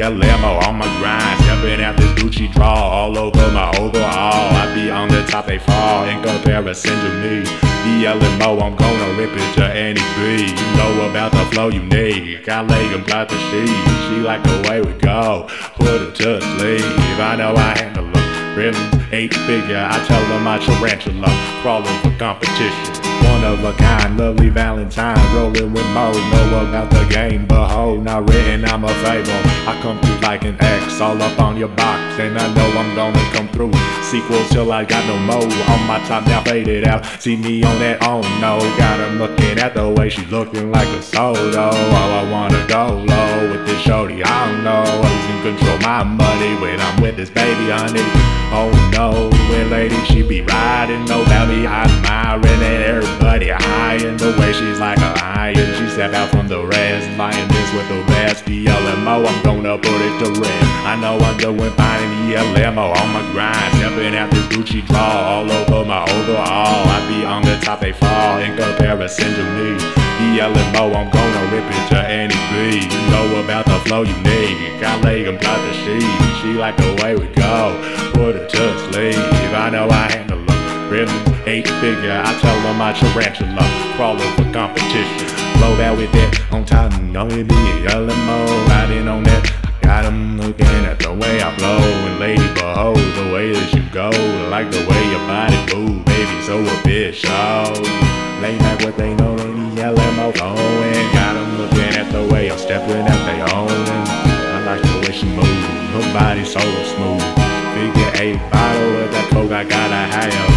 eLmo on my grind, stepping out this Gucci draw all over my overall. I be on the top, they fall in comparison to me. The eLmo, I'm gonna rip it to any beat. You know about the flow you need. Got leg and got the sheet. She like the way we go, put it to sleep. I know I handle them. Rhythm, eight figure, I tell them I tarantula, crawling for competition of a kind, lovely Valentine, rolling with Mo. Know about the game, but behold, not written, I'm a fable. I come through like an X, all up on your box, and I know I'm gonna come through. Sequel till I got no more. On my top now faded out. See me on that, oh no. Got him looking at the way she looking like a solo. Oh, I wanna go low with this shorty, I don't know. Who's in control my money when I'm with this baby, honey. Oh no, when lady she be riding, no belly, I'm admiring and everybody the way she's like a lion. She step out from the rest, this with the best. The eLmo, I'm gonna put it to rest. I know I'm doing fine in the eLmo on my grind, stepping out this Gucci draw all over my overall. I be on the top, they fall in comparison to me. The eLmo, I'm gonna rip it to any beat. You know about the flow you need. Got leg and plot the sheet. She like the way we go. Put it to sleep. Figure. I tell them I tarantula. Crawling for competition. Blow that with that on it be eLmo. Riding on that. I got them looking at the way I flow. And lady, behold the way that you go. I like the way your body move, baby. So a official. Late night, what they know, they need eLmo flowing. Got them looking at the way I'm stepping at they own. I like the way she move. Her body so smooth. Figure eight bottle of oh, that coke I gotta have.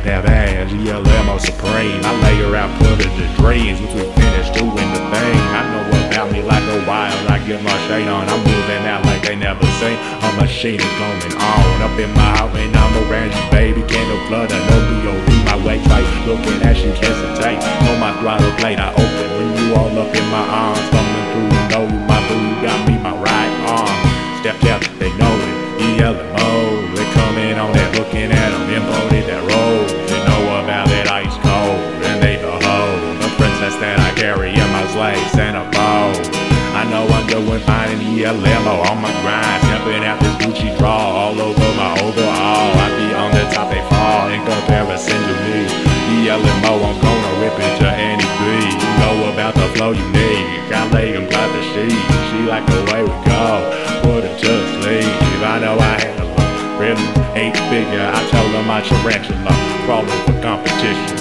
That ass, eLmo supreme. I lay her out, put her to dreams. Once we finish doing the thing, I know about me like a wild. I get my shade on, I'm moving out like they never seen. A machine is going on. Up in my house and I'm around you, baby. Candle flood, I know B.O.B. my way tight. Looking at you, hesitate. On my throttle plate, I open. When you all up in my arms, coming through, you know you my my sleigh, Santa Bo. I know I'm doing fine in the eLmo on my grind, stepping out this Gucci draw all over my overall. I be on the top, they fall in comparison to me. eLmo, I'm gonna rip it to any beat. You know about the flow you need, got leg and plot the sheet. She like the way we go, put it to sleep. I know I handle them. Rhythm, eight figure, I tell them I tarantula, crawling for competition.